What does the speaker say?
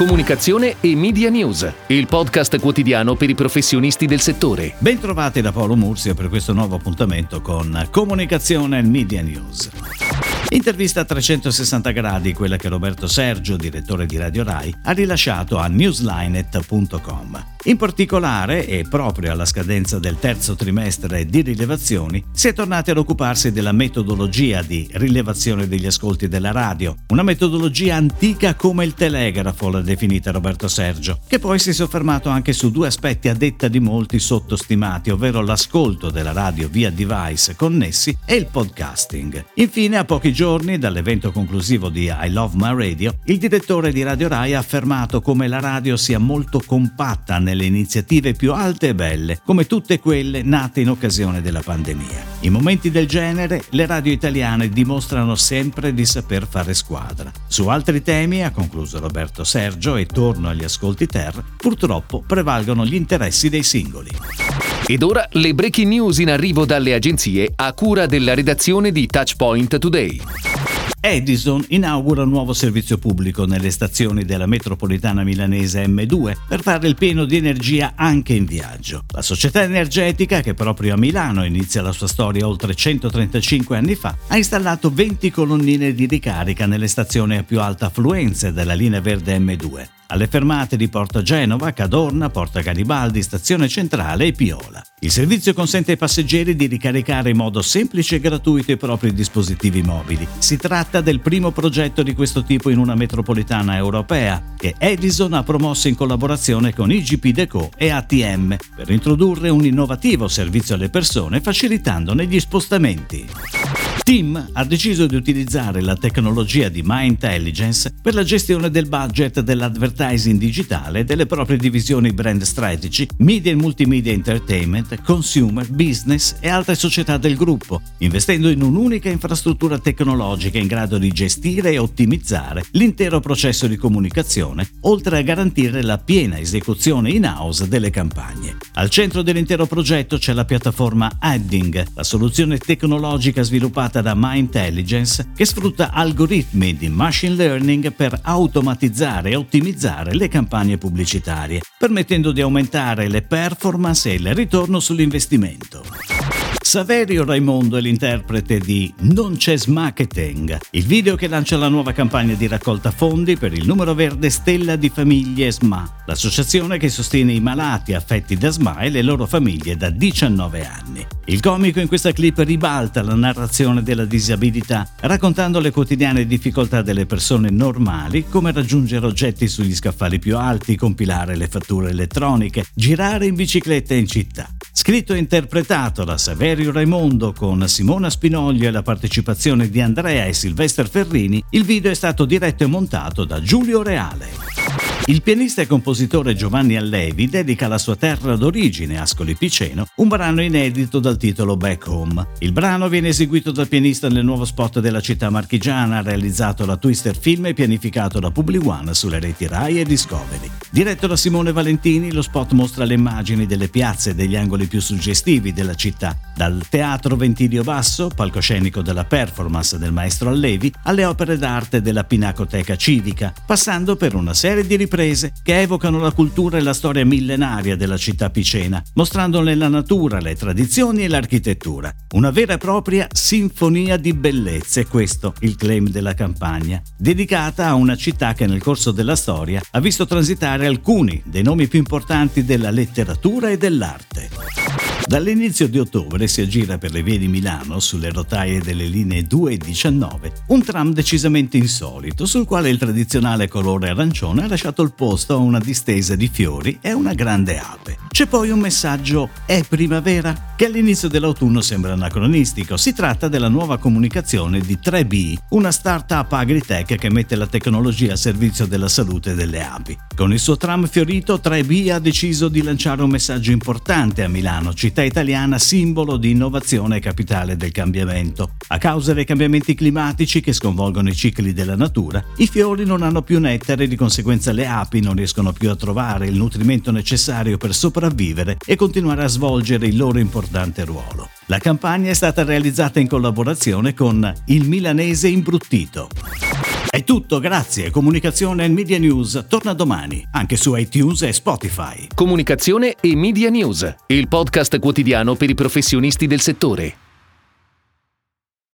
comunicazione e media news, il podcast quotidiano per i professionisti del settore. Bentrovati da Paolo Mursia per questo nuovo appuntamento con Comunicazione e Media News. Intervista a 360 gradi, quella che Roberto Sergio, direttore di Radio Rai, ha rilasciato a newslinet.com. In particolare, e proprio alla scadenza del terzo trimestre di rilevazioni, si è tornati ad occuparsi della metodologia di rilevazione degli ascolti della radio, una metodologia antica come il telegrafo, l'ha definita Roberto Sergio, che poi si è soffermato anche su due aspetti a detta di molti sottostimati, ovvero l'ascolto della radio via device connessi e il podcasting. Infine, a pochi giorni dall'evento conclusivo di I Love My Radio, il direttore di Radio Rai ha affermato come la radio sia molto compatta nelle iniziative più alte e belle, come tutte quelle nate in occasione della pandemia. In momenti del genere, le radio italiane dimostrano sempre di saper fare squadra. Su altri temi, ha concluso Roberto Sergio, e torno agli ascolti ter, purtroppo prevalgono gli interessi dei singoli. Ed ora le breaking news in arrivo dalle agenzie a cura della redazione di Touchpoint Today. Edison inaugura un nuovo servizio pubblico nelle stazioni della metropolitana milanese M2 per fare il pieno di energia anche in viaggio. La società energetica, che proprio a Milano inizia la sua storia oltre 135 anni fa, ha installato 20 colonnine di ricarica nelle stazioni a più alta affluenza della linea verde M2 alle fermate di Porta Genova, Cadorna, Porta Garibaldi, Stazione Centrale e Piola. Il servizio consente ai passeggeri di ricaricare in modo semplice e gratuito i propri dispositivi mobili. Si tratta del primo progetto di questo tipo in una metropolitana europea che Edison ha promosso in collaborazione con IGP Deco e ATM per introdurre un innovativo servizio alle persone facilitandone gli spostamenti. Tim ha deciso di utilizzare la tecnologia di My Intelligence per la gestione del budget dell'advertising digitale delle proprie divisioni brand strategy, media e multimedia entertainment, consumer, business e altre società del gruppo, investendo in un'unica infrastruttura tecnologica in grado di gestire e ottimizzare l'intero processo di comunicazione, oltre a garantire la piena esecuzione in-house delle campagne. Al centro dell'intero progetto c'è la piattaforma Adding, la soluzione tecnologica sviluppata da My Intelligence che sfrutta algoritmi di machine learning per automatizzare e ottimizzare le campagne pubblicitarie, permettendo di aumentare le performance e il ritorno sull'investimento. Saverio Raimondo è l'interprete di Non c'è marketing, il video che lancia la nuova campagna di raccolta fondi per il numero verde Stella di Famiglie SMA, l'associazione che sostiene i malati affetti da SMA e le loro famiglie da 19 anni. Il comico in questa clip ribalta la narrazione della disabilità, raccontando le quotidiane difficoltà delle persone normali, come raggiungere oggetti sugli scaffali più alti, compilare le fatture elettroniche, girare in bicicletta in città. Scritto e interpretato da Saverio Raimondo con Simona Spinoglio e la partecipazione di Andrea e Silvester Ferrini, il video è stato diretto e montato da Giulio Reale. Il pianista e compositore Giovanni Allevi dedica alla sua terra d'origine, Ascoli Piceno, un brano inedito dal titolo Back Home. Il brano viene eseguito dal pianista nel nuovo spot della città marchigiana, realizzato da Twister Film e pianificato da Publi One sulle reti Rai e Discovery. Diretto da Simone Valentini, lo spot mostra le immagini delle piazze e degli angoli più suggestivi della città, dal teatro Ventilio Basso, palcoscenico della performance del maestro Allevi, alle opere d'arte della Pinacoteca Civica, passando per una serie di riprese imprese che evocano la cultura e la storia millenaria della città picena, mostrandone la natura, le tradizioni e l'architettura. Una vera e propria sinfonia di bellezze, questo il claim della campagna, dedicata a una città che nel corso della storia ha visto transitare alcuni dei nomi più importanti della letteratura e dell'arte. Dall'inizio di ottobre si aggira per le vie di Milano, sulle rotaie delle linee 2 e 19, un tram decisamente insolito, sul quale il tradizionale colore arancione ha lasciato il posto a una distesa di fiori e una grande ape. C'è poi un messaggio È primavera? che all'inizio dell'autunno sembra anacronistico. Si tratta della nuova comunicazione di 3B, una startup agritech che mette la tecnologia a servizio della salute delle api. Con il suo tram fiorito, 3B ha deciso di lanciare un messaggio importante a Milano, città italiana simbolo di innovazione e capitale del cambiamento. A causa dei cambiamenti climatici che sconvolgono i cicli della natura, i fiori non hanno più nettare e di conseguenza le api non riescono più a trovare il nutrimento necessario per sopravvivere e continuare a svolgere il loro importante ruolo. La campagna è stata realizzata in collaborazione con Il Milanese Imbruttito. È tutto, grazie. Comunicazione e Media News torna domani, anche su iTunes e Spotify. Comunicazione e Media News, il podcast quotidiano per i professionisti del settore.